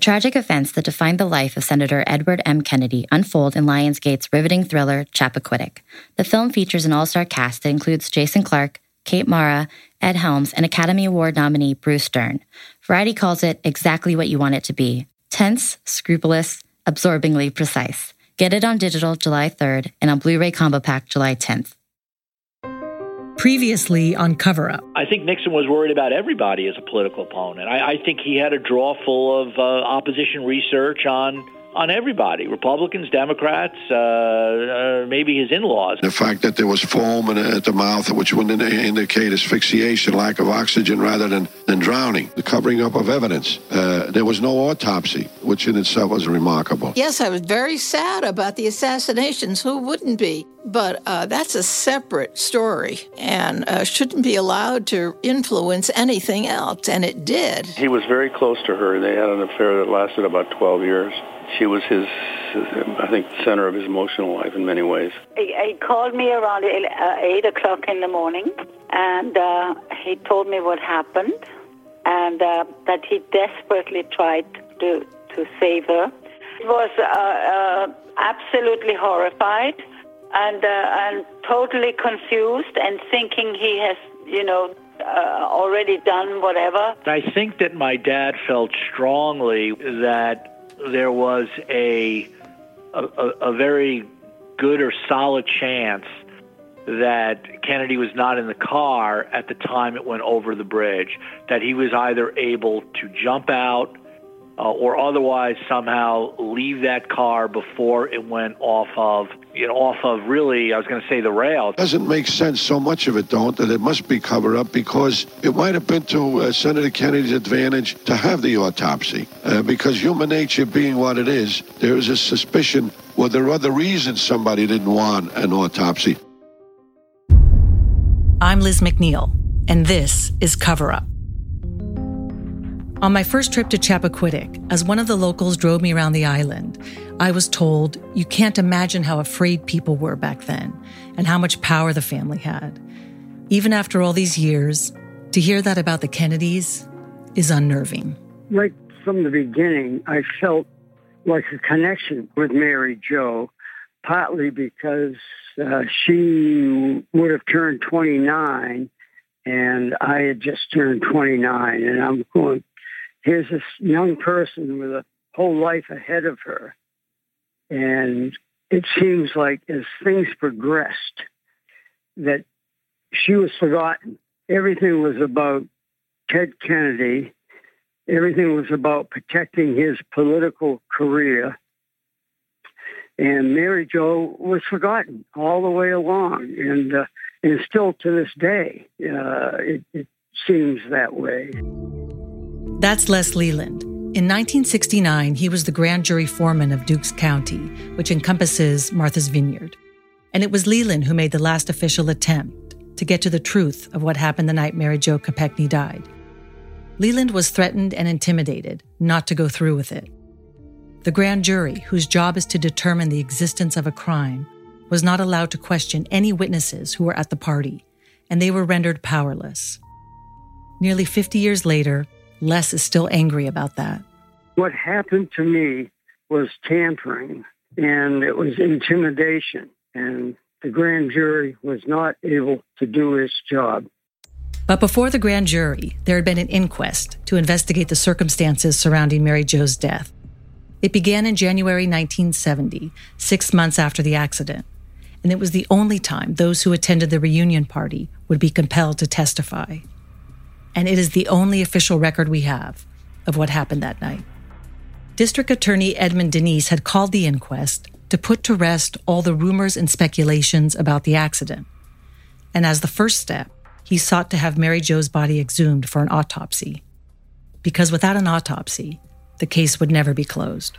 tragic events that defined the life of Senator Edward M. Kennedy unfold in Lionsgate's riveting thriller Chappaquiddick. The film features an all star cast that includes Jason Clarke, Kate Mara, Ed Helms, and Academy Award nominee Bruce Dern. Variety calls it exactly what you want it to be tense, scrupulous, absorbingly precise. Get it on digital July 3rd and on Blu ray Combo Pack July 10th. Previously on Cover Up. I think Nixon was worried about everybody as a political opponent. I, I think he had a draw full of uh, opposition research on on everybody Republicans, Democrats, uh, uh, maybe his in laws. The fact that there was foam at the mouth, which would indicate asphyxiation, lack of oxygen rather than, than drowning, the covering up of evidence. Uh, there was no autopsy, which in itself was remarkable. Yes, I was very sad about the assassinations. Who wouldn't be? But uh, that's a separate story and uh, shouldn't be allowed to influence anything else, and it did. He was very close to her. They had an affair that lasted about 12 years she was his, I think, center of his emotional life in many ways. He, he called me around uh, 8 o'clock in the morning, and uh, he told me what happened, and uh, that he desperately tried to, to save her. He was uh, uh, absolutely horrified and, uh, and totally confused and thinking he has, you know, uh, already done whatever. I think that my dad felt strongly that there was a, a, a very good or solid chance that Kennedy was not in the car at the time it went over the bridge, that he was either able to jump out uh, or otherwise somehow leave that car before it went off of you know off of really I was going to say the rail. Doesn't make sense. So much of it don't that it must be covered up because it might have been to uh, Senator Kennedy's advantage to have the autopsy uh, because human nature being what it is, there is a suspicion. Well, there are other reasons somebody didn't want an autopsy. I'm Liz McNeil, and this is Cover Up. On my first trip to Chappaquiddick, as one of the locals drove me around the island, I was told you can't imagine how afraid people were back then and how much power the family had. Even after all these years, to hear that about the Kennedys is unnerving. Right from the beginning, I felt like a connection with Mary Jo, partly because uh, she would have turned 29 and I had just turned 29, and I'm going, here's this young person with a whole life ahead of her. And it seems like as things progressed, that she was forgotten. Everything was about Ted Kennedy. Everything was about protecting his political career. And Mary Jo was forgotten all the way along. And, uh, and still to this day, uh, it, it seems that way. That's Les Leland. In 1969, he was the grand jury foreman of Dukes County, which encompasses Martha's Vineyard. And it was Leland who made the last official attempt to get to the truth of what happened the night Mary Jo Kopechne died. Leland was threatened and intimidated not to go through with it. The grand jury, whose job is to determine the existence of a crime, was not allowed to question any witnesses who were at the party, and they were rendered powerless. Nearly 50 years later, Les is still angry about that. What happened to me was tampering and it was intimidation, and the grand jury was not able to do its job. But before the grand jury, there had been an inquest to investigate the circumstances surrounding Mary Jo's death. It began in January 1970, six months after the accident, and it was the only time those who attended the reunion party would be compelled to testify and it is the only official record we have of what happened that night. District Attorney Edmund Dinis had called the inquest to put to rest all the rumors and speculations about the accident. And as the first step, he sought to have Mary Jo's body exhumed for an autopsy. Because without an autopsy, the case would never be closed.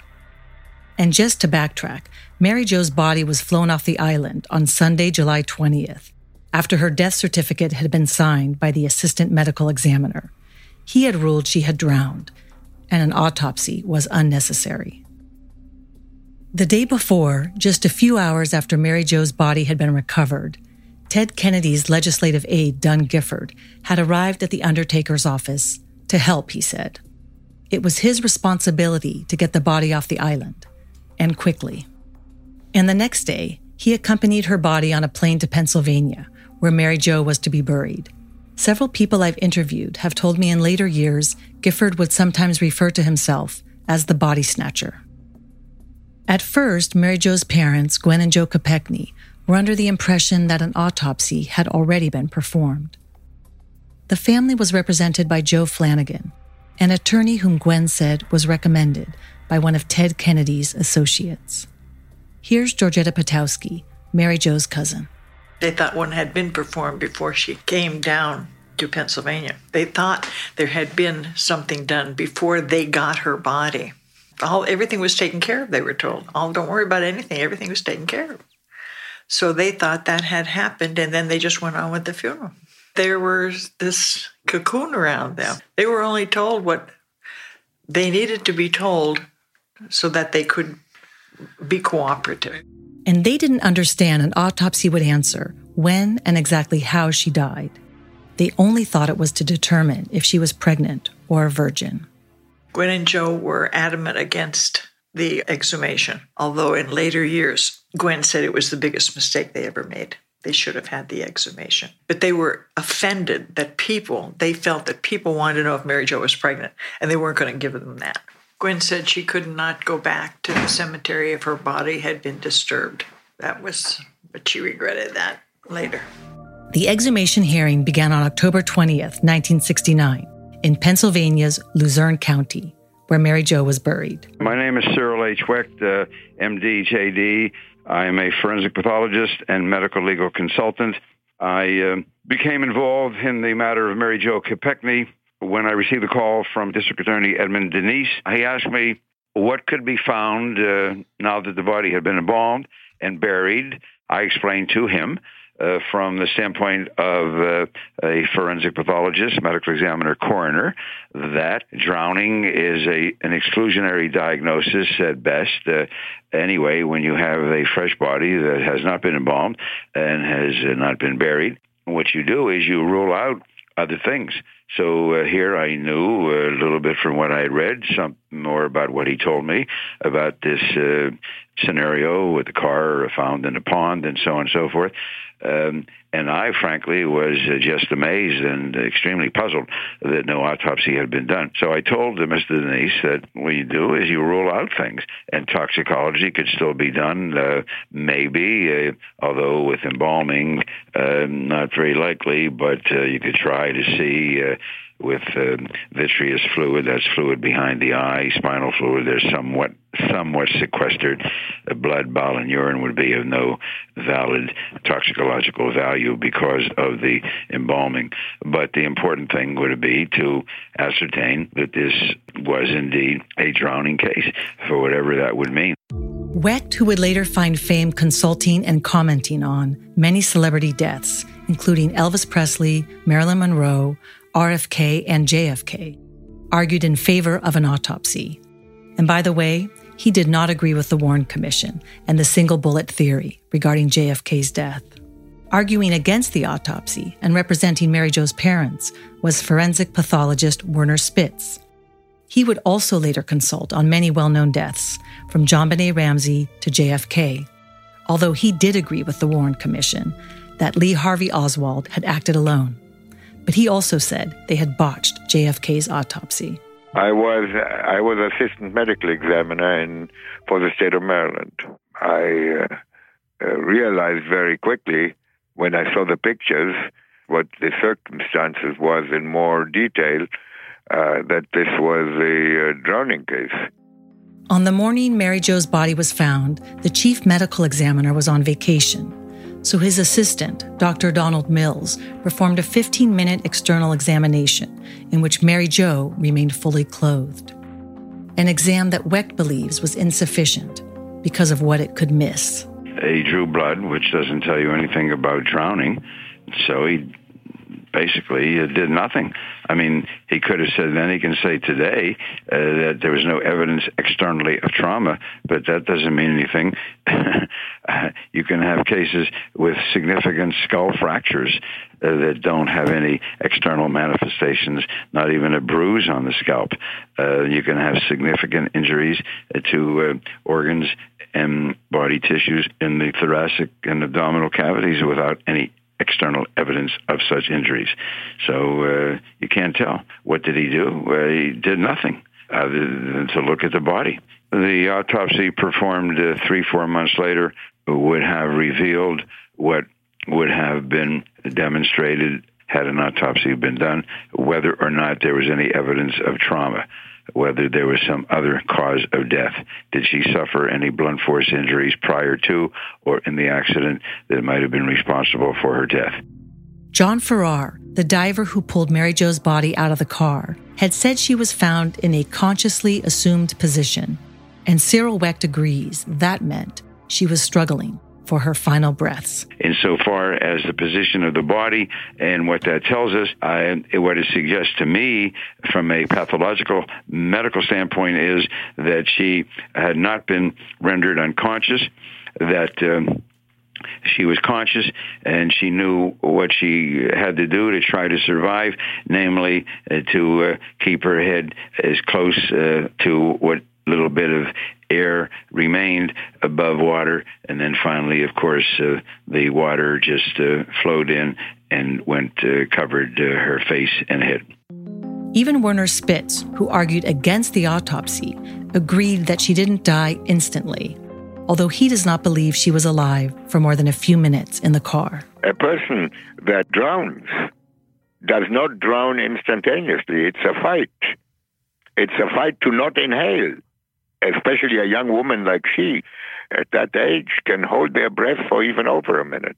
And just to backtrack, Mary Jo's body was flown off the island on Sunday, July 20th, after her death certificate had been signed by the assistant medical examiner. He had ruled she had drowned, and an autopsy was unnecessary. The day before, just a few hours after Mary Jo's body had been recovered, Ted Kennedy's legislative aide, Dun Gifford, had arrived at the undertaker's office to help, he said. It was his responsibility to get the body off the island, and quickly. And the next day, he accompanied her body on a plane to Pennsylvania, where Mary Jo was to be buried. Several people I've interviewed have told me in later years Gifford would sometimes refer to himself as the body snatcher. At first, Mary Jo's parents, Gwen and Joe Kopechne, were under the impression that an autopsy had already been performed. The family was represented by Joe Flanagan, an attorney whom Gwen said was recommended by one of Ted Kennedy's associates. Here's Georgetta Potoski, Mary Jo's cousin. They thought one had been performed before she came down to Pennsylvania. They thought there had been something done before they got her body. All everything was taken care of, they were told. All don't worry about anything, everything was taken care of. So they thought that had happened and then they just went on with the funeral. There was this cocoon around them. They were only told what they needed to be told so that they could be cooperative. And they didn't understand an autopsy would answer when and exactly how she died. They only thought it was to determine if she was pregnant or a virgin. Gwen and Joe were adamant against the exhumation, although in later years, Gwen said it was the biggest mistake they ever made. They should have had the exhumation. But they were offended that people, they felt that people wanted to know if Mary Jo was pregnant, and they weren't going to give them that. Gwen said she could not go back to the cemetery if her body had been disturbed. That was, but she regretted that later. The exhumation hearing began on October 20th, 1969, in Pennsylvania's Luzerne County, where Mary Jo was buried. My name is Cyril H. Wecht, uh, MD, JD. I am a forensic pathologist and medical legal consultant. I uh, became involved in the matter of Mary Jo Kopechne when I received a call from District Attorney Edmund Dinis. He asked me what could be found uh, now that the body had been embalmed and buried. I explained to him uh, from the standpoint of uh, a forensic pathologist, medical examiner, coroner, that drowning is a an exclusionary diagnosis at best. Uh, anyway, when you have a fresh body that has not been embalmed and has not been buried, what you do is you rule out other things. So uh, here I knew a little bit from what I read, some more about what he told me about this uh, scenario with the car found in a pond and so on and so forth. Um, and I, frankly, was uh, just amazed and extremely puzzled that no autopsy had been done. So I told uh, Mr. Dinis that what you do is you rule out things, and toxicology could still be done, uh, maybe, uh, although with embalming, uh, not very likely, but uh, you could try to see with uh, vitreous fluid, that's fluid behind the eye, spinal fluid, there's somewhat somewhat sequestered. Blood, bile, and urine would be of no valid toxicological value because of the embalming. But the important thing would be to ascertain that this was indeed a drowning case, for whatever that would mean. Wecht, who would later find fame consulting and commenting on many celebrity deaths, including Elvis Presley, Marilyn Monroe, RFK, and JFK, argued in favor of an autopsy. And by the way, he did not agree with the Warren Commission and the single bullet theory regarding JFK's death. Arguing against the autopsy and representing Mary Jo's parents was forensic pathologist Werner Spitz. He would also later consult on many well known deaths, from JonBenét Ramsey to JFK, although he did agree with the Warren Commission that Lee Harvey Oswald had acted alone. But he also said they had botched JFK's autopsy. I was I was assistant medical examiner in for the state of Maryland. I uh, uh, realized very quickly when I saw the pictures what the circumstances was in more detail uh, that this was a uh, drowning case. On the morning Mary Jo's body was found, the chief medical examiner was on vacation so his assistant, Dr. Donald Mills, performed a 15 minute external examination in which Mary Jo remained fully clothed. An exam that Wecht believes was insufficient because of what it could miss. He drew blood, which doesn't tell you anything about drowning, so he basically did nothing. I mean, he could have said then, he can say today uh, that there was no evidence externally of trauma, but that doesn't mean anything. you can have cases with significant skull fractures uh, that don't have any external manifestations, not even a bruise on the scalp. Uh, you can have significant injuries to uh, organs and body tissues in the thoracic and abdominal cavities without any external evidence of such injuries. So uh, you can't tell. What did he do? Uh, he did nothing other than to look at the body. The autopsy performed uh, three, four months later would have revealed what would have been demonstrated had an autopsy been done, whether or not there was any evidence of trauma whether there was some other cause of death. Did she suffer any blunt force injuries prior to or in the accident that might have been responsible for her death? John Farrar, the diver who pulled Mary Jo's body out of the car, had said she was found in a consciously assumed position. And Cyril Wecht agrees that meant she was struggling for her final breaths. Insofar as the position of the body and what that tells us, I, what it suggests to me from a pathological medical standpoint is that she had not been rendered unconscious, that. Um, she was conscious and she knew what she had to do to try to survive, namely uh, to uh, keep her head as close uh, to what little bit of air remained above water, and then finally, of course, uh, the water just uh, flowed in and went uh, covered uh, her face and head. Even Werner Spitz, who argued against the autopsy, agreed that she didn't die instantly, although he does not believe she was alive for more than a few minutes in the car. A person that drowns does not drown instantaneously. It's a fight. It's a fight to not inhale especially a young woman like she, at that age, can hold their breath for even over a minute.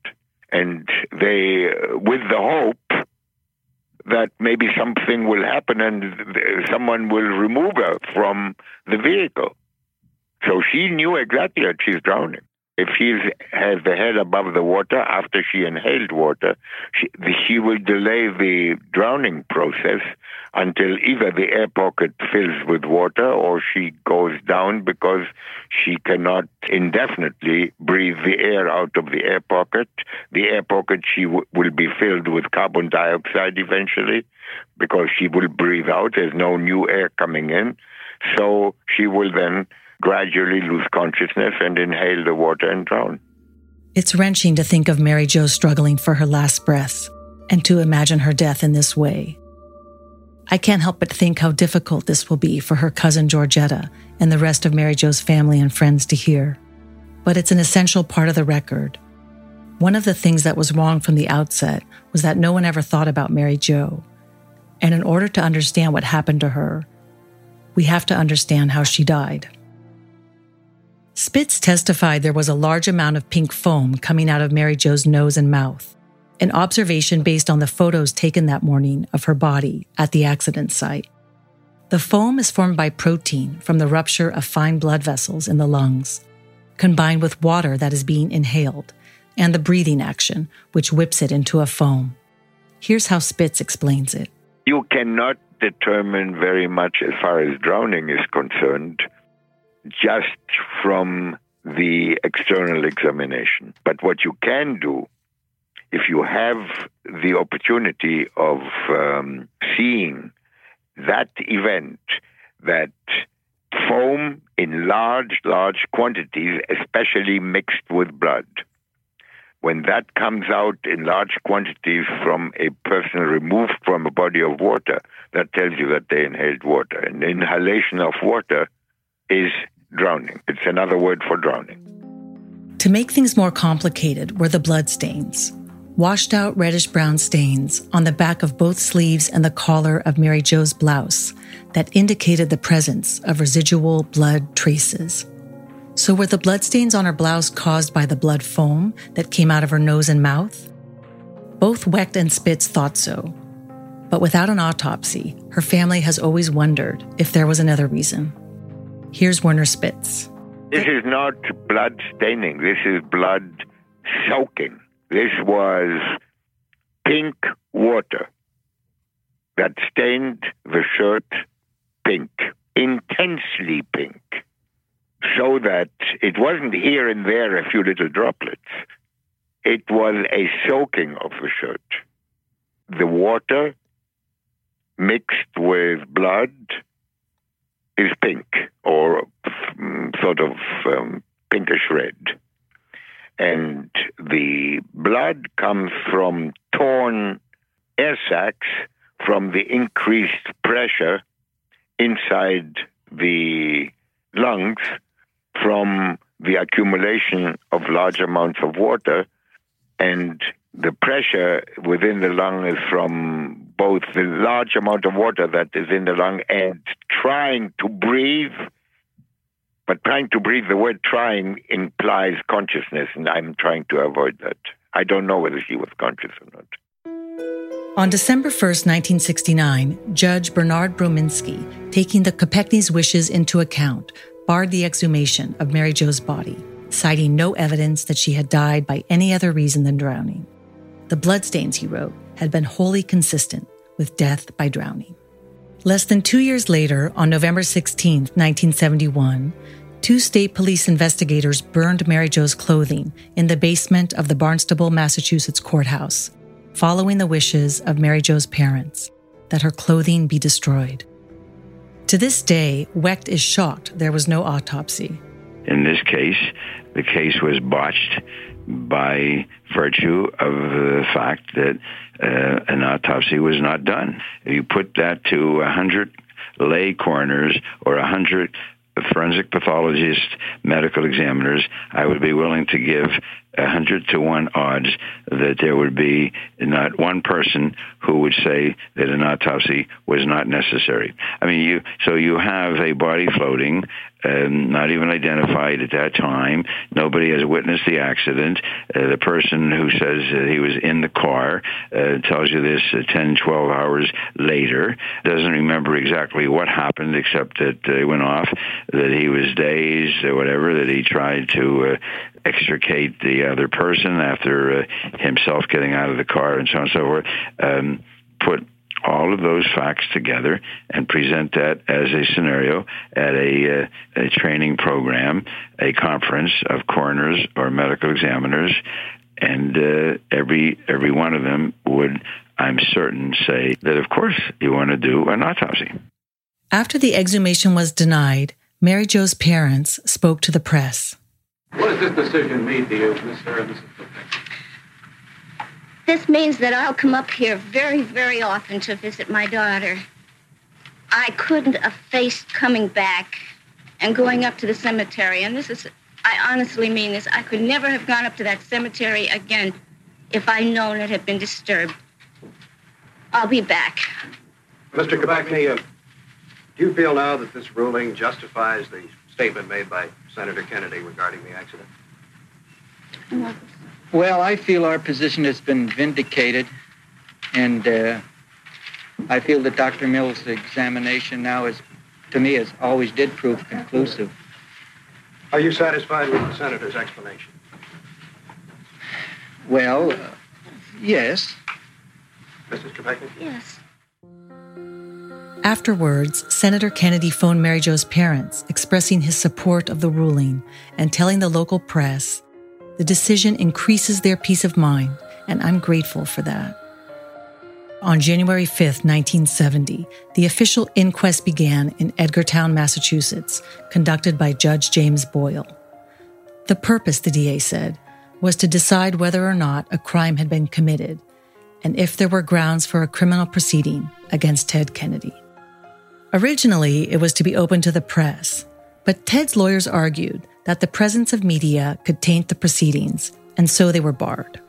And they, with the hope that maybe something will happen and someone will remove her from the vehicle. So she knew exactly that she's drowning. If she has the head above the water after she inhaled water, she, she will delay the drowning process until either the air pocket fills with water or she goes down because she cannot indefinitely breathe the air out of the air pocket. The air pocket she w- will be filled with carbon dioxide eventually because she will breathe out. There's no new air coming in. So she will then gradually lose consciousness and inhale the water and drown. It's wrenching to think of Mary Jo struggling for her last breaths and to imagine her death in this way. I can't help but think how difficult this will be for her cousin Georgetta and the rest of Mary Jo's family and friends to hear. But it's an essential part of the record. One of the things that was wrong from the outset was that no one ever thought about Mary Jo. And in order to understand what happened to her, we have to understand how she died. Spitz testified there was a large amount of pink foam coming out of Mary Jo's nose and mouth, an observation based on the photos taken that morning of her body at the accident site. The foam is formed by protein from the rupture of fine blood vessels in the lungs, combined with water that is being inhaled, and the breathing action, which whips it into a foam. Here's how Spitz explains it. You cannot determine very much as far as drowning is concerned just from the external examination. But what you can do, if you have the opportunity of um, seeing that event, that foam in large, large quantities, especially mixed with blood, when that comes out in large quantities from a person removed from a body of water, that tells you that they inhaled water. And inhalation of water is drowning. It's another word for drowning. To make things more complicated were the blood stains. Washed out reddish brown stains on the back of both sleeves and the collar of Mary Jo's blouse that indicated the presence of residual blood traces. So, were the bloodstains on her blouse caused by the blood foam that came out of her nose and mouth? Both Wecht and Spitz thought so. But without an autopsy, her family has always wondered if there was another reason. Here's Werner Spitz. This is not blood staining. This is blood soaking. This was pink water that stained the shirt pink, intensely pink, so that it wasn't here and there a few little droplets. It was a soaking of the shirt. The water mixed with blood is pink or mm, sort of um, pinkish red. And the blood comes from torn air sacs from the increased pressure inside the lungs from the accumulation of large amounts of water and the pressure within the lung is from both the large amount of water that is in the lung and trying to breathe. But trying to breathe, the word trying implies consciousness, and I'm trying to avoid that. I don't know whether she was conscious or not. On December 1st, 1969, Judge Bernard Brominski, taking the Kopechne's wishes into account, barred the exhumation of Mary Jo's body, citing no evidence that she had died by any other reason than drowning. The bloodstains, he wrote, had been wholly consistent with death by drowning. Less than two years later, on November 16, 1971, two state police investigators burned Mary Jo's clothing in the basement of the Barnstable, Massachusetts courthouse following the wishes of Mary Jo's parents that her clothing be destroyed. To this day, Wecht is shocked there was no autopsy. In this case, the case was botched by virtue of the fact that uh, an autopsy was not done. If you put that to a hundred lay coroners or a hundred forensic pathologists, medical examiners, I would be willing to give a hundred to one odds that there would be not one person who would say that an autopsy was not necessary. I mean, you so you have a body floating, um, not even identified at that time. Nobody has witnessed the accident. Uh, the person who says that he was in the car uh, tells you this uh, 10, 12 hours later. Doesn't remember exactly what happened except that uh, it went off, that he was dazed or whatever, that he tried to uh, extricate the other person after uh, himself getting out of the car and so on and so forth. Um, put all of those facts together and present that as a scenario at a, uh, a training program, a conference of coroners or medical examiners, and uh, every every one of them would, I'm certain, say that of course you want to do an autopsy. After the exhumation was denied, Mary Jo's parents spoke to the press. What does this decision mean to you, Mr. and Mrs. This means that I'll come up here very, very often to visit my daughter. I couldn't have faced coming back and going up to the cemetery. And this is, I honestly mean this, I could never have gone up to that cemetery again if I'd known it had been disturbed. I'll be back. Mr. Kopechne, uh, do you feel now that this ruling justifies the statement made by Senator Kennedy regarding the accident? Well, I feel our position has been vindicated, and uh, I feel that Dr. Mills' examination now is, to me, has always did prove conclusive. Are you satisfied with the senator's explanation? Well, uh, yes. Mrs. Kopechne? Yes. Afterwards, Senator Kennedy phoned Mary Jo's parents, expressing his support of the ruling and telling the local press, the decision increases their peace of mind, and I'm grateful for that. On January 5, 1970, the official inquest began in Edgartown, Massachusetts, conducted by Judge James Boyle. The purpose, the DA said, was to decide whether or not a crime had been committed and if there were grounds for a criminal proceeding against Ted Kennedy. Originally, it was to be open to the press, but Ted's lawyers argued that the presence of media could taint the proceedings, and so they were barred.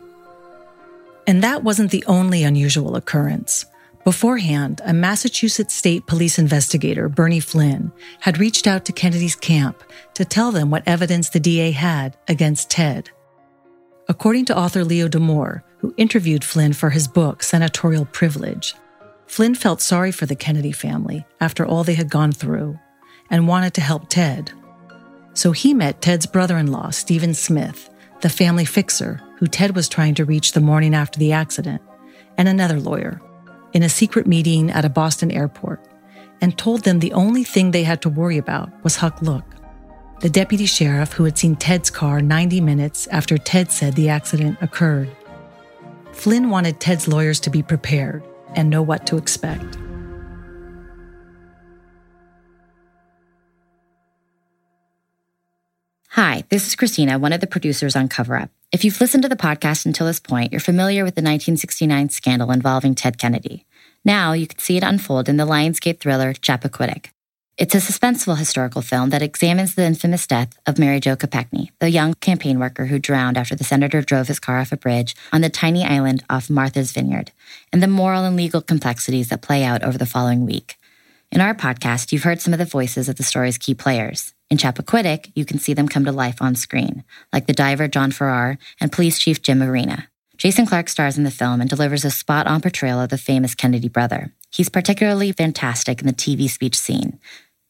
And that wasn't the only unusual occurrence. Beforehand, a Massachusetts state police investigator, Bernie Flynn, had reached out to Kennedy's camp to tell them what evidence the DA had against Ted. According to author Leo Damore, who interviewed Flynn for his book, Senatorial Privilege, Flynn felt sorry for the Kennedy family after all they had gone through and wanted to help Ted. So he met Ted's brother in law, Stephen Smith, the family fixer who Ted was trying to reach the morning after the accident, and another lawyer in a secret meeting at a Boston airport and told them the only thing they had to worry about was Huck Look, the deputy sheriff who had seen Ted's car 90 minutes after Ted said the accident occurred. Flynn wanted Ted's lawyers to be prepared and know what to expect. Hi, this is Christina, one of the producers on Cover Up. If you've listened to the podcast until this point, you're familiar with the 1969 scandal involving Ted Kennedy. Now you can see it unfold in the Lionsgate thriller Chappaquiddick. It's a suspenseful historical film that examines the infamous death of Mary Jo Kopechne, the young campaign worker who drowned after the senator drove his car off a bridge on the tiny island off Martha's Vineyard, and the moral and legal complexities that play out over the following week. In our podcast, you've heard some of the voices of the story's key players. In Chappaquiddick, you can see them come to life on screen, like the diver John Farrar and police chief Jim Arena. Jason Clarke stars in the film and delivers a spot on portrayal of the famous Kennedy brother. He's particularly fantastic in the TV speech scene.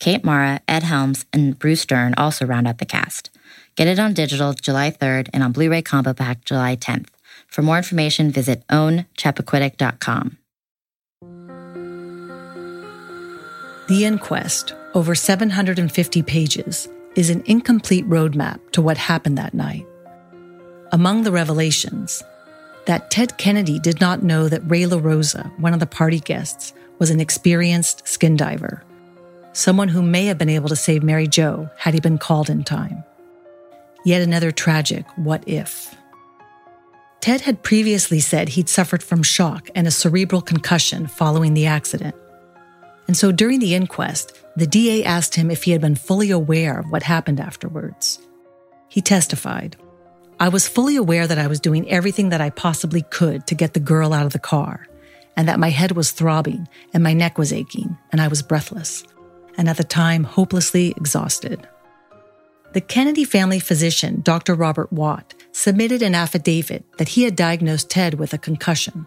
Kate Mara, Ed Helms, and Bruce Dern also round out the cast. Get it on digital July 3rd and on Blu ray Combo Pack July 10th. For more information, visit ownchappaquiddick.com. The Inquest, over 750 pages, is an incomplete roadmap to what happened that night. Among the revelations, that Ted Kennedy did not know that Ray LaRosa, one of the party guests, was an experienced skin diver, someone who may have been able to save Mary Jo had he been called in time. Yet another tragic what if. Ted had previously said he'd suffered from shock and a cerebral concussion following the accident. And so during the inquest, the DA asked him if he had been fully aware of what happened afterwards. He testified I was fully aware that I was doing everything that I possibly could to get the girl out of the car, and that my head was throbbing and my neck was aching, and I was breathless, and at the time, hopelessly exhausted. The Kennedy family physician, Dr. Robert Watt, submitted an affidavit that he had diagnosed Ted with a concussion.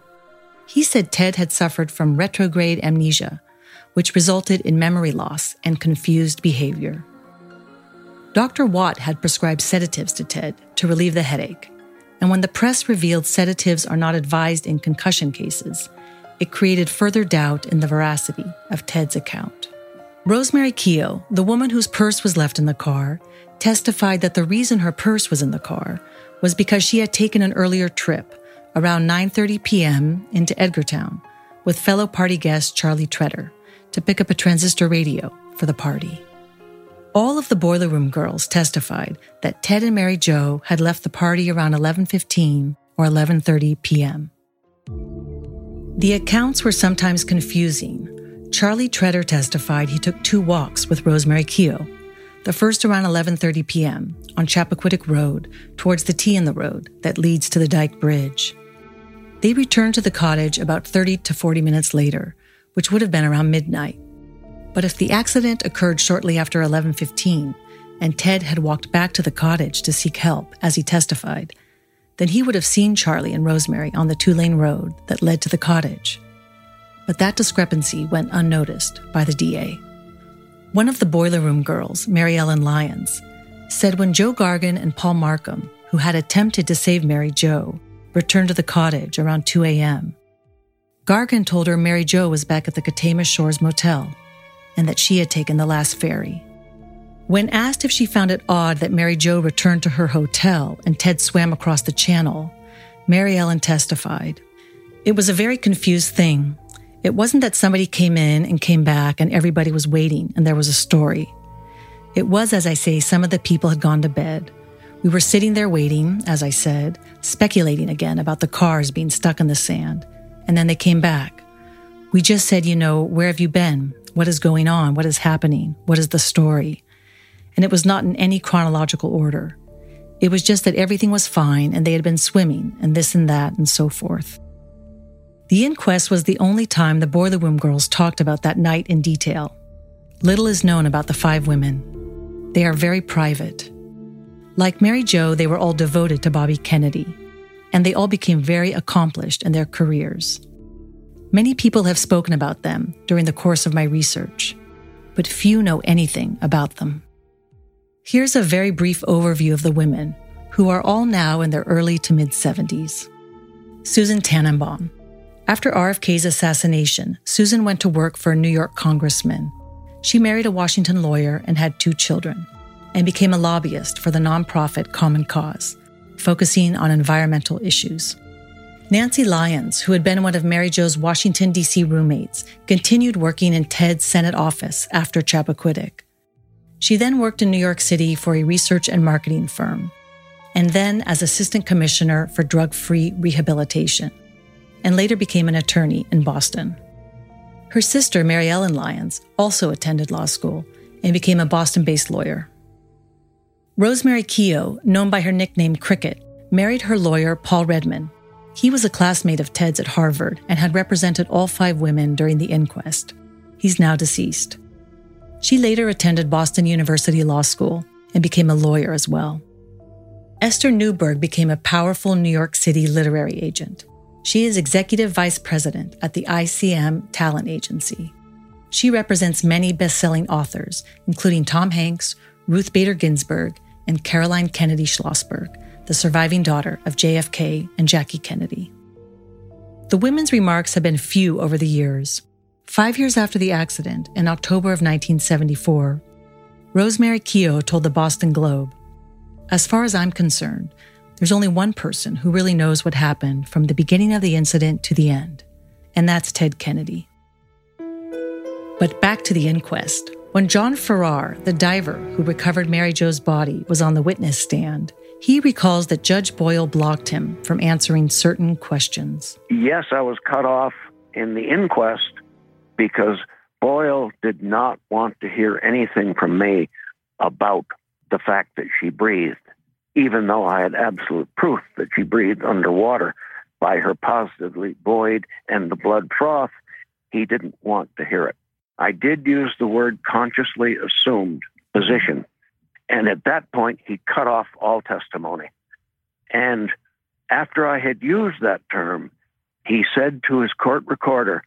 He said Ted had suffered from retrograde amnesia, which resulted in memory loss and confused behavior. Dr. Watt had prescribed sedatives to Ted to relieve the headache, and when the press revealed sedatives are not advised in concussion cases, it created further doubt in the veracity of Ted's account. Rosemary Keough, the woman whose purse was left in the car, testified that the reason her purse was in the car was because she had taken an earlier trip around 9:30 p.m. into Edgartown with fellow party guest Charlie Tretter to pick up a transistor radio for the party. All of the boiler room girls testified that Ted and Mary Jo had left the party around 11:15 or 11:30 p.m. The accounts were sometimes confusing. Charlie Tretter testified he took two walks with Rosemary Keough. The first around 11:30 p.m. on Chappaquiddick Road towards the T in the road that leads to the Dyke Bridge. They returned to the cottage about 30 to 40 minutes later which would have been around midnight. But if the accident occurred shortly after 11:15 and Ted had walked back to the cottage to seek help as he testified, then he would have seen Charlie and Rosemary on the two-lane road that led to the cottage. But that discrepancy went unnoticed by the DA. One of the boiler room girls, Mary Ellen Lyons, said when Joe Gargan and Paul Markham, who had attempted to save Mary Jo, returned to the cottage around 2 a.m., Gargan told her Mary Jo was back at the Katamas Shores Motel and that she had taken the last ferry. When asked if she found it odd that Mary Jo returned to her hotel and Ted swam across the channel, Mary Ellen testified. It was a very confused thing. It wasn't that somebody came in and came back and everybody was waiting and there was a story. It was, as I say, some of the people had gone to bed. We were sitting there waiting, as I said, speculating again about the cars being stuck in the sand and then they came back. We just said, you know, where have you been? What is going on? What is happening? What is the story? And it was not in any chronological order. It was just that everything was fine and they had been swimming and this and that and so forth. The inquest was the only time the Boiler Room girls talked about that night in detail. Little is known about the five women. They are very private. Like Mary Jo, they were all devoted to Bobby Kennedy and they all became very accomplished in their careers. Many people have spoken about them during the course of my research, but few know anything about them. Here's a very brief overview of the women, who are all now in their early to mid 70s. Susan Tannenbaum, After RFK's assassination, Susan went to work for a New York congressman. She married a Washington lawyer and had two children, and became a lobbyist for the nonprofit Common Cause, focusing on environmental issues. Nancy Lyons, who had been one of Mary Jo's Washington, D.C. roommates, continued working in Ted's Senate office after Chappaquiddick. She then worked in New York City for a research and marketing firm, and then as assistant commissioner for drug free rehabilitation and later became an attorney in Boston. Her sister, Mary Ellen Lyons, also attended law school and became a Boston based lawyer. Rosemary Keough, known by her nickname Cricket, married her lawyer, Paul Redman. He was a classmate of Ted's at Harvard and had represented all five women during the inquest. He's now deceased. She later attended Boston University Law School and became a lawyer as well. Esther Newberg became a powerful New York City literary agent. She is executive vice president at the ICM Talent Agency. She represents many best selling authors, including Tom Hanks, Ruth Bader Ginsburg, and Caroline Kennedy Schlossberg, the surviving daughter of JFK and Jackie Kennedy. The women's remarks have been few over the years. Five years after the accident, in October of 1974, Rosemary Keough told the Boston Globe As far as I'm concerned, there's only one person who really knows what happened from the beginning of the incident to the end, and that's Ted Kennedy. But back to the inquest. When John Farrar, the diver who recovered Mary Jo's body, was on the witness stand, he recalls that Judge Boyle blocked him from answering certain questions. Yes, I was cut off in the inquest because Boyle did not want to hear anything from me about the fact that she breathed even though I had absolute proof that she breathed underwater by her positively void and the blood froth, he didn't want to hear it. I did use the word consciously assumed position. And at that point, he cut off all testimony. And after I had used that term, he said to his court recorder,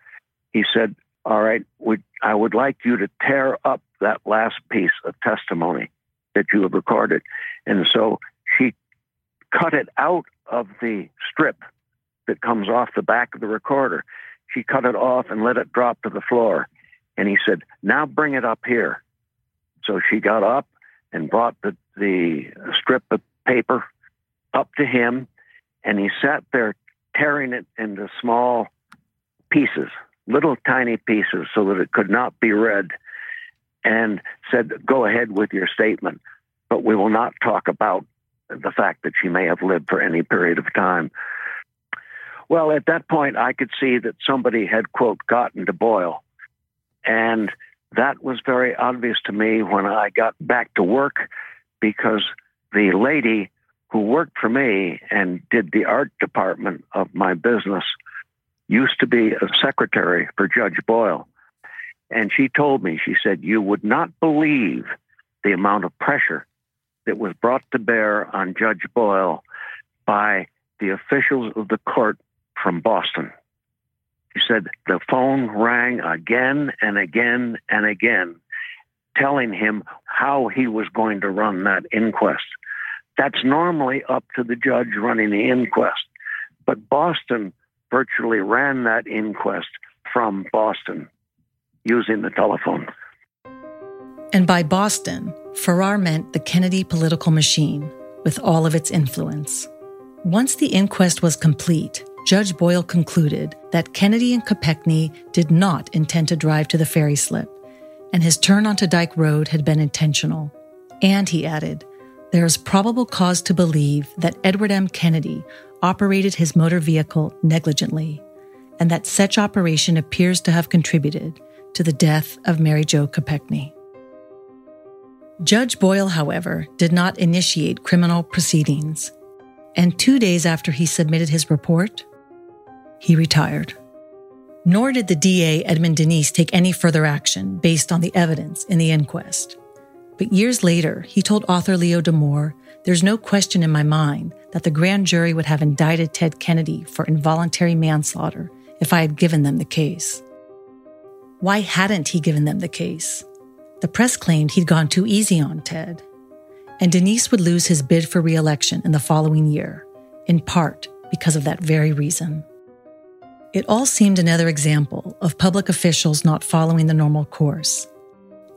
he said, All right, would, I would like you to tear up that last piece of testimony that you have recorded. And so she cut it out of the strip that comes off the back of the recorder. She cut it off and let it drop to the floor. And he said, Now bring it up here. So she got up and brought the, the strip of paper up to him, and he sat there tearing it into small pieces, little tiny pieces, so that it could not be read, and said, Go ahead with your statement, but we will not talk about the fact that she may have lived for any period of time. Well, at that point, I could see that somebody had, quote, gotten to Boyle. And that was very obvious to me when I got back to work because the lady who worked for me and did the art department of my business used to be a secretary for Judge Boyle. And she told me, she said, you would not believe the amount of pressure that was brought to bear on Judge Boyle by the officials of the court from Boston. He said the phone rang again and again and again, telling him how he was going to run that inquest. That's normally up to the judge running the inquest. But Boston virtually ran that inquest from Boston using the telephone. And by Boston, Farrar meant the Kennedy political machine with all of its influence. Once the inquest was complete, Judge Boyle concluded that Kennedy and Kopechne did not intend to drive to the ferry slip, and his turn onto Dyke Road had been intentional. And he added, there is probable cause to believe that Edward M. Kennedy operated his motor vehicle negligently, and that such operation appears to have contributed to the death of Mary Jo Kopechne. Judge Boyle, however, did not initiate criminal proceedings, and two days after he submitted his report, he retired. Nor did the DA Edmund Dinis take any further action based on the evidence in the inquest. But years later, he told author Leo Damore, There's no question in my mind that the grand jury would have indicted Ted Kennedy for involuntary manslaughter if I had given them the case. Why hadn't he given them the case? The press claimed he'd gone too easy on Ted. And Dinis would lose his bid for re election in the following year, in part because of that very reason. It all seemed another example of public officials not following the normal course.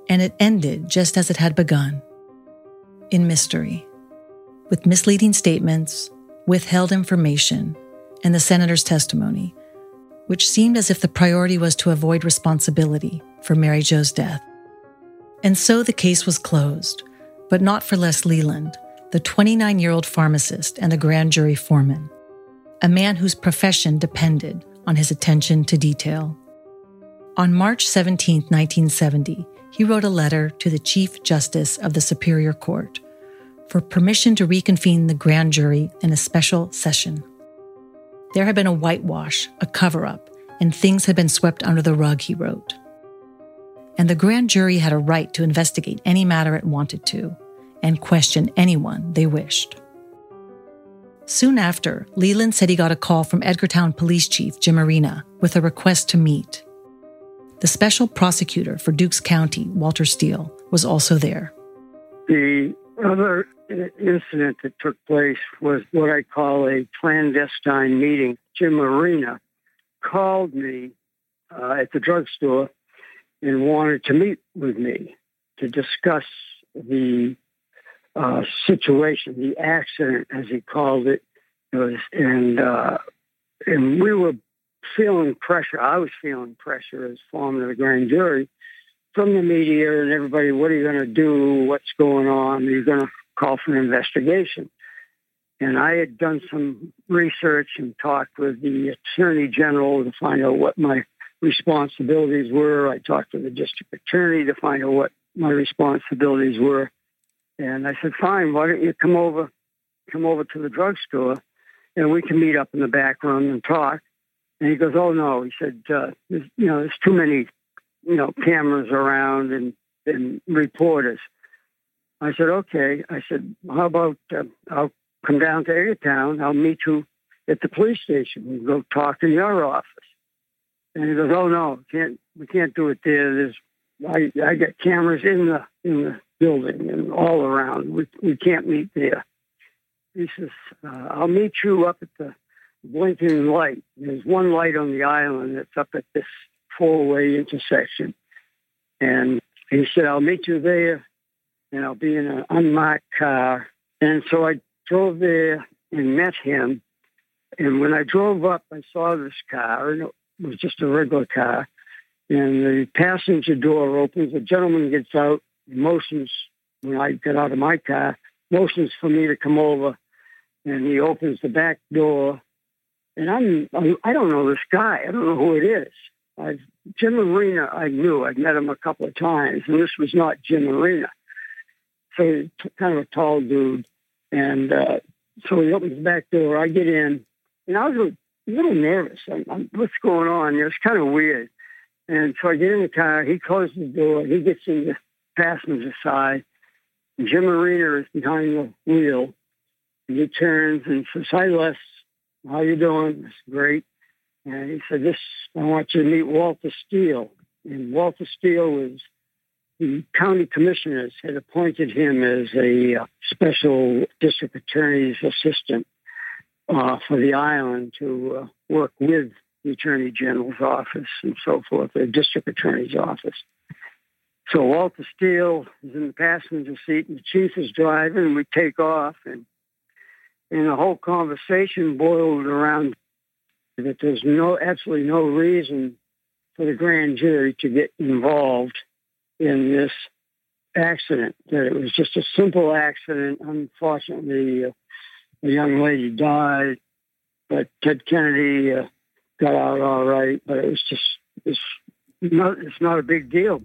And it ended just as it had begun in mystery, with misleading statements, withheld information, and the senator's testimony, which seemed as if the priority was to avoid responsibility for Mary Jo's death. And so the case was closed, but not for Les Leland, the 29 year old pharmacist and a grand jury foreman, a man whose profession depended on his attention to detail. On March 17, 1970, he wrote a letter to the Chief Justice of the Superior Court for permission to reconvene the grand jury in a special session. There had been a whitewash, a cover up, and things had been swept under the rug, he wrote. And the grand jury had a right to investigate any matter it wanted to and question anyone they wished. Soon after, Leland said he got a call from Edgartown Police Chief Jim Arena with a request to meet. The special prosecutor for Dukes County, Walter Steele, was also there. The other incident that took place was what I call a clandestine meeting. Jim Arena called me uh, at the drugstore and wanted to meet with me to discuss the uh, situation, the accident, as he called it. it was, and uh, and we were feeling pressure. I was feeling pressure as foreman of the grand jury from the media and everybody. What are you going to do? What's going on? Are you going to call for an investigation? And I had done some research and talked with the attorney general to find out what my responsibilities were. I talked to the district attorney to find out what my responsibilities were. And I said, fine, why don't you come over, come over to the drugstore and we can meet up in the back room and talk. And he goes, oh no, he said, uh, you know, there's too many, you know, cameras around and, and reporters. I said, okay. I said, how about uh, I'll come down to Edgartown. I'll meet you at the police station. We'll go talk in your office. And he goes, oh no, can't we can't do it there. There's I I got cameras in the in the building and all around. We, we can't meet there. He says, uh, I'll meet you up at the blinking light. There's one light on the island that's up at this four-way intersection. And he said, I'll meet you there and I'll be in an unmarked car. And so I drove there and met him. And when I drove up, I saw this car, and it was just a regular car. And the passenger door opens. The gentleman gets out motions when I get out of my car, motions for me to come over, and he opens the back door, and I'm I don't know this guy. I don't know who it is. I've, Jim Arena, I knew. I'd met him a couple of times, and this was not Jim Arena. So kind of a tall dude, and uh, so he opens the back door. I get in, and I was a little nervous. I'm, I'm, what's going on? It was kind of weird. And so I get in the car. He closes the door. He gets in the passenger side. Jim Arena is behind the wheel. And he turns and says, Hi, Les. How you doing? It's great. And he said, This, I want you to meet Walter Steele. And Walter Steele was the county commissioners had appointed him as a uh, special district attorney's assistant uh, for the island to uh, work with the attorney general's office and so forth, the district attorney's office. So Walter Steele is in the passenger seat and the chief is driving and we take off and and the whole conversation boiled around that there's no absolutely no reason for the grand jury to get involved in this accident. That it was just a simple accident. Unfortunately, uh, the young lady died, but Ted Kennedy uh, got out all right. But it was just it's not it's not a big deal.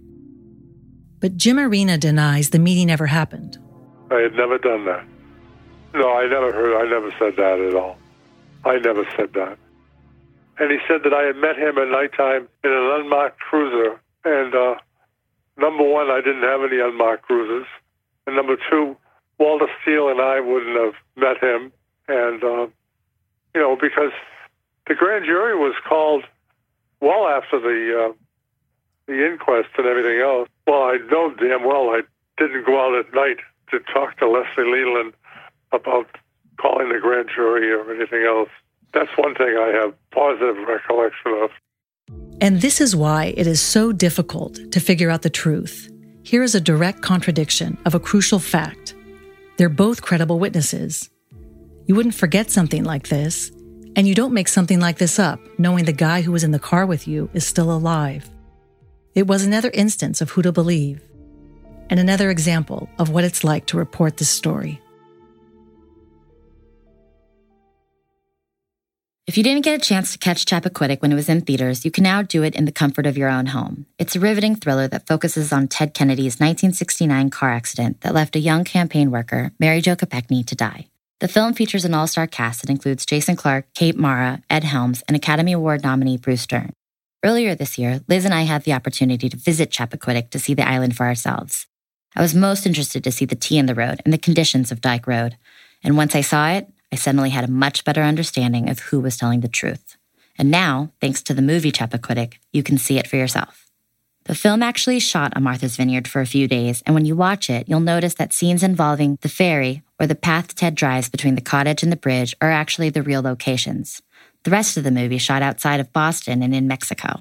But Jim Arena denies the meeting ever happened. I had never done that. No, I never heard, I never said that at all. I never said that. And he said that I had met him at nighttime in an unmarked cruiser. And uh, number one, I didn't have any unmarked cruisers. And number two, Walter Steele and I wouldn't have met him. And, uh, you know, because the grand jury was called well after the uh, the inquest and everything else. Well, I know damn well I didn't go out at night to talk to Leslie Leland about calling the grand jury or anything else. That's one thing I have positive recollection of. And this is why it is so difficult to figure out the truth. Here is a direct contradiction of a crucial fact. They're both credible witnesses. You wouldn't forget something like this, and you don't make something like this up knowing the guy who was in the car with you is still alive. It was another instance of who to believe, and another example of what it's like to report this story. If you didn't get a chance to catch Chappaquiddick when it was in theaters, you can now do it in the comfort of your own home. It's a riveting thriller that focuses on Ted Kennedy's 1969 car accident that left a young campaign worker, Mary Jo Kopechne, to die. The film features an all star cast that includes Jason Clarke, Kate Mara, Ed Helms, and Academy Award nominee Bruce Dern. Earlier this year, Liz and I had the opportunity to visit Chappaquiddick to see the island for ourselves. I was most interested to see the T in the road and the conditions of Dyke Road. And once I saw it, I suddenly had a much better understanding of who was telling the truth. And now, thanks to the movie Chappaquiddick, you can see it for yourself. The film actually shot on Martha's Vineyard for a few days, and when you watch it, you'll notice that scenes involving the ferry or the path Ted drives between the cottage and the bridge are actually the real locations. The rest of the movie shot outside of Boston and in Mexico.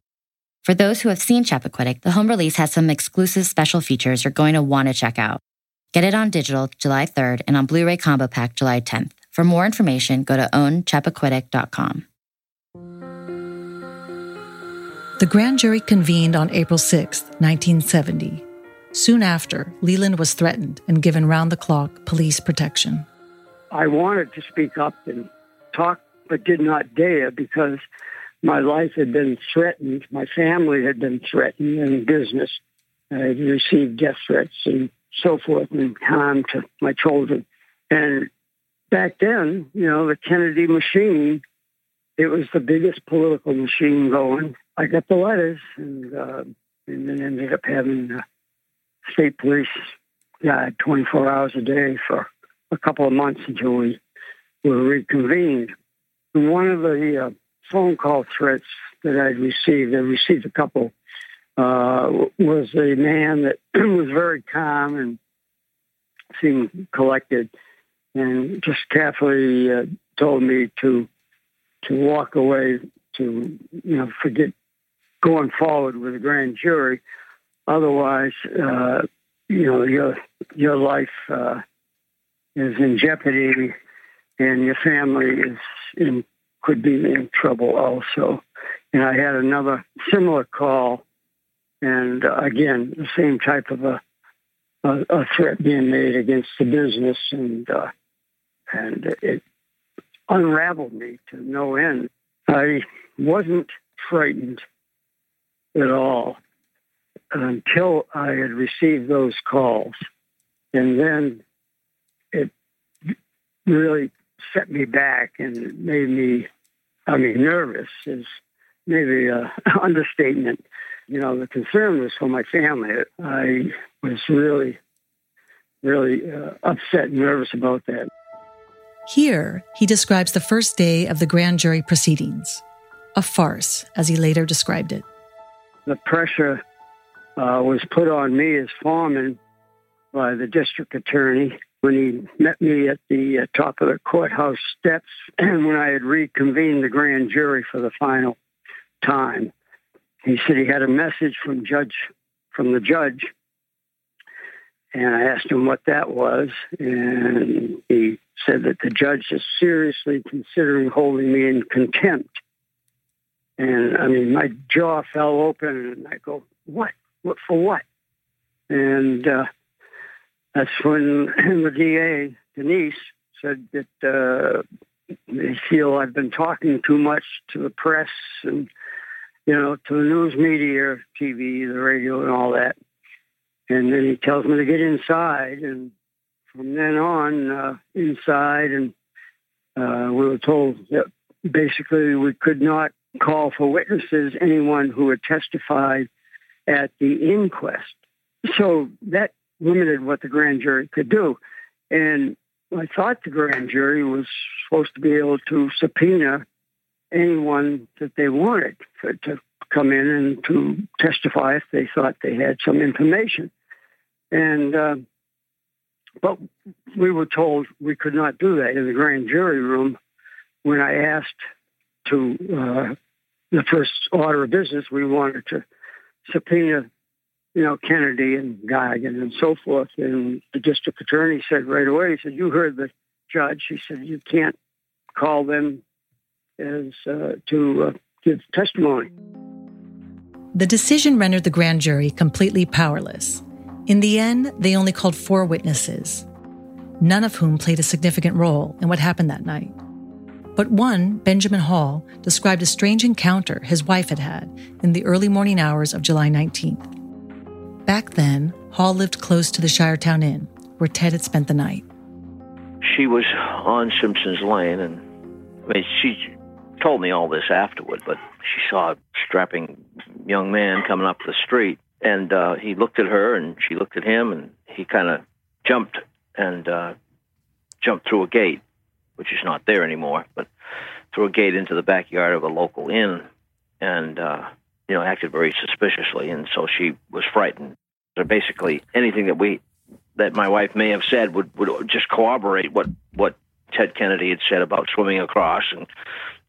For those who have seen Chappaquiddick, the home release has some exclusive special features you're going to want to check out. Get it on digital July 3rd and on Blu ray Combo Pack July 10th. For more information, go to ownchappaquiddick.com. The grand jury convened on April 6, 1970. Soon after, Leland was threatened and given round the clock police protection. I wanted to speak up and talk, but did not dare because my life had been threatened. My family had been threatened in business. I had received death threats and so forth and harm to my children. And back then, you know, the Kennedy machine, it was the biggest political machine going. I got the letters and, uh, and then ended up having uh, state police yeah, 24 hours a day for a couple of months until we were reconvened. One of the uh, phone call threats that I'd received, I received a couple, uh, was a man that was very calm and seemed collected and just carefully uh, told me to to walk away, to you know forget going forward with the grand jury. Otherwise, uh, you know your your life uh, is in jeopardy, and your family is in could be in trouble also. And I had another similar call, and uh, again the same type of a, a, a threat being made against the business and. Uh, and it unraveled me to no end. I wasn't frightened at all until I had received those calls. And then it really set me back and made me, I mean, nervous is maybe an understatement. You know, the concern was for my family. I was really, really uh, upset and nervous about that. Here, he describes the first day of the grand jury proceedings a farce, as he later described it. The pressure uh, was put on me as foreman by the district attorney when he met me at the uh, top of the courthouse steps and when I had reconvened the grand jury for the final time. He said he had a message from judge from the judge and I asked him what that was, and he said that the judge is seriously considering holding me in contempt. And I mean, my jaw fell open, and I go, "What? What for? What?" And uh, that's when the DA Dinis said that uh, they feel I've been talking too much to the press and you know to the news media, TV, the radio, and all that. And then he tells me to get inside. And from then on, uh, inside, and uh, we were told that basically we could not call for witnesses anyone who had testified at the inquest. So that limited what the grand jury could do. And I thought the grand jury was supposed to be able to subpoena anyone that they wanted to, to come in and to testify if they thought they had some information. And uh, but we were told we could not do that in the grand jury room. When I asked to uh, the first order of business, we wanted to subpoena, you know, Kennedy and Gargan and so forth. And the district attorney said right away, he said, "You heard the judge." He said, "You can't call them as uh, to uh, give testimony." The decision rendered the grand jury completely powerless. In the end, they only called four witnesses, none of whom played a significant role in what happened that night. But one, Benjamin Hall, described a strange encounter his wife had had in the early morning hours of July 19th. Back then, Hall lived close to the Shiretown Inn, where Ted had spent the night. She was on Simpson's Lane, and I mean, she told me all this afterward, but she saw a strapping young man coming up the street, and uh, he looked at her, and she looked at him, and he kind of jumped and uh, jumped through a gate which is not there anymore, but through a gate into the backyard of a local inn and, uh, you know, acted very suspiciously. And so she was frightened. So basically, anything that we, that my wife may have said would, would just corroborate what, what Ted Kennedy had said about swimming across and,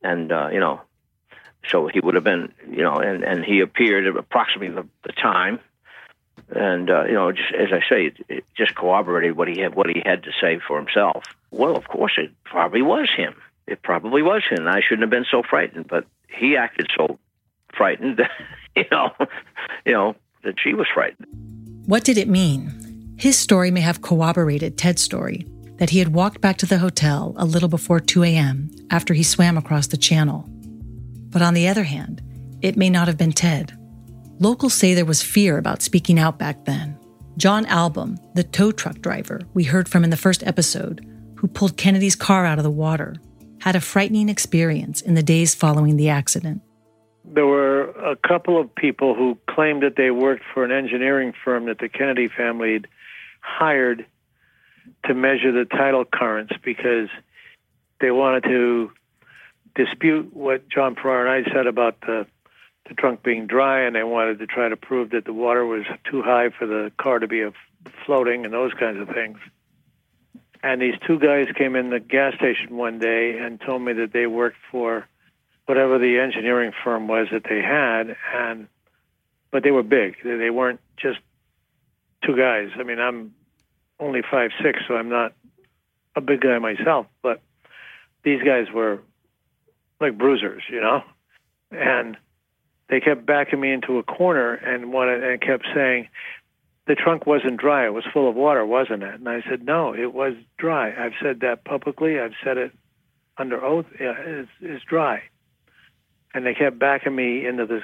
and, uh, you know, so he would have been, you know, and, and he appeared at approximately the, the time and uh, you know, just as I say, it, it, just corroborated what he had what he had to say for himself. Well, of course, it probably was him. It probably was him. I shouldn't have been so frightened, but he acted so frightened, you know, you know that she was frightened. What did it mean? His story may have corroborated Ted's story that he had walked back to the hotel a little before 2 a.m. after he swam across the channel. But on the other hand, it may not have been Ted. Locals say there was fear about speaking out back then. John Ahlbum, the tow truck driver we heard from in the first episode, who pulled Kennedy's car out of the water, had a frightening experience in the days following the accident. There were a couple of people who claimed that they worked for an engineering firm that the Kennedy family had hired to measure the tidal currents because they wanted to dispute what John Farrar and I said about the the trunk being dry, and they wanted to try to prove that the water was too high for the car to be floating and those kinds of things. And these two guys came in the gas station one day and told me that they worked for whatever the engineering firm was that they had, and but they were big. They weren't just two guys. I mean, I'm only five six, so I'm not a big guy myself, but these guys were like bruisers, you know, and they kept backing me into a corner and wanted and kept saying the trunk wasn't dry. It was full of water wasn't it? And i said no it was dry. I've said that publicly. I've said it under oath. Yeah, it's, it's dry and they kept backing me into this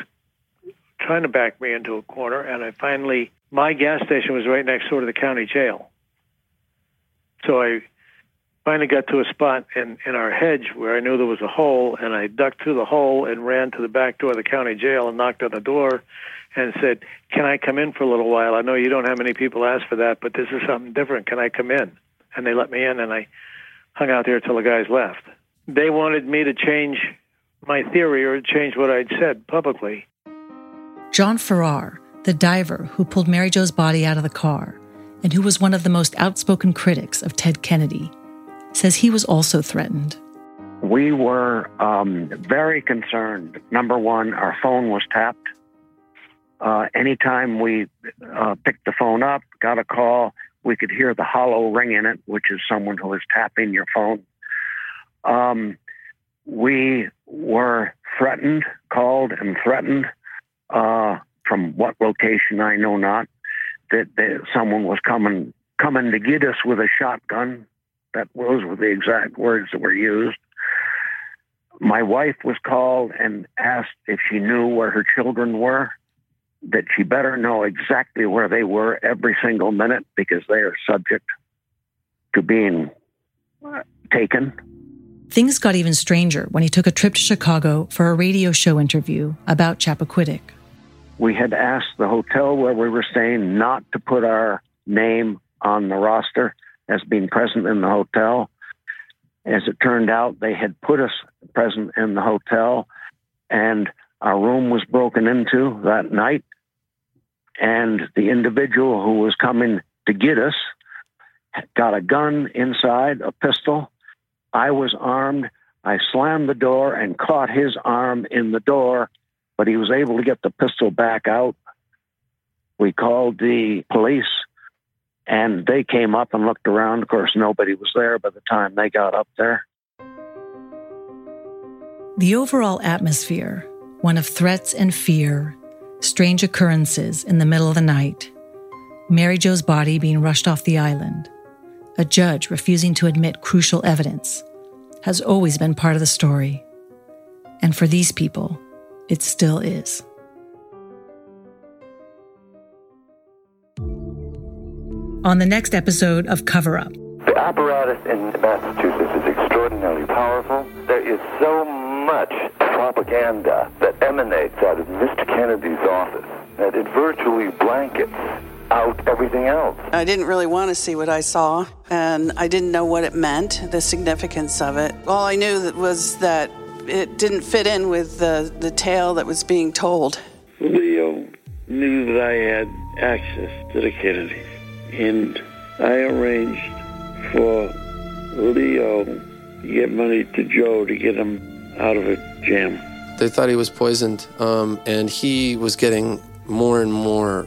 trying to back me into a corner and i finally my gas station was right next door to the county jail so i finally got to a spot in, in our hedge where I knew there was a hole, and I ducked through the hole and ran to the back door of the county jail and knocked on the door and said, Can I come in for a little while? I know you don't have many people ask for that, but this is something different. Can I come in? And they let me in, and I hung out there till the guys left. They wanted me to change my theory or change what I'd said publicly. John Farrar, the diver who pulled Mary Jo's body out of the car and who was one of the most outspoken critics of Ted Kennedy, says he was also threatened. We were um, very concerned. Number one, our phone was tapped. Uh, anytime we uh, picked the phone up, got a call, we could hear the hollow ring in it, which is someone who is tapping your phone. Um, we were threatened, called and threatened uh, from what location I know not, that, that someone was coming coming to get us with a shotgun that those were the exact words that were used. My wife was called and asked if she knew where her children were, that she better know exactly where they were every single minute because they are subject to being taken. Things got even stranger when he took a trip to Chicago for a radio show interview about Chappaquiddick. We had asked the hotel where we were staying not to put our name on the roster as being present in the hotel. As it turned out, they had put us present in the hotel, and our room was broken into that night. And the individual who was coming to get us got a gun inside, a pistol. I was armed. I slammed the door and caught his arm in the door, but he was able to get the pistol back out. We called the police and they came up and looked around. Of course, nobody was there by the time they got up there. The overall atmosphere, one of threats and fear, strange occurrences in the middle of the night, Mary Jo's body being rushed off the island, a judge refusing to admit crucial evidence, has always been part of the story. And for these people, it still is. On the next episode of Cover Up. The apparatus in Massachusetts is extraordinarily powerful. There is so much propaganda that emanates out of Mr. Kennedy's office that it virtually blankets out everything else. I didn't really want to see what I saw, and I didn't know what it meant, the significance of it. All I knew was that it didn't fit in with the, the tale that was being told. Leo knew that I had access to the Kennedys, and I arranged for Leo to get money to Joe to get him out of a jam. They thought he was poisoned, um, and he was getting more and more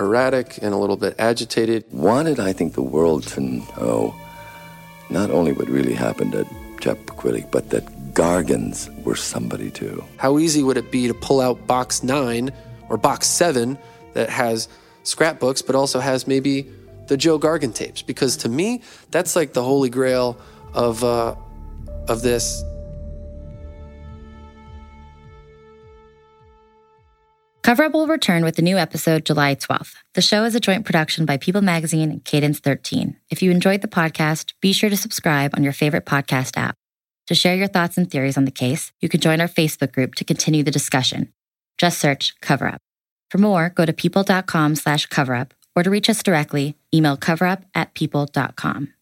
erratic and a little bit agitated. Wanted, I think, the world to know not only what really happened at Chappaquiddick, but that Gargans were somebody too. How easy would it be to pull out box nine or box seven that has scrapbooks, but also has maybe the Joe Gargan tapes? Because to me, that's like the holy grail of uh, of this Cover Up will return with a new episode July 12th. The show is a joint production by People Magazine and Cadence 13. If you enjoyed the podcast, be sure to subscribe on your favorite podcast app. To share your thoughts and theories on the case, you can join our Facebook group to continue the discussion. Just search Cover Up. For more, go to people.com slash coverup or to reach us directly, email coverup at people.com.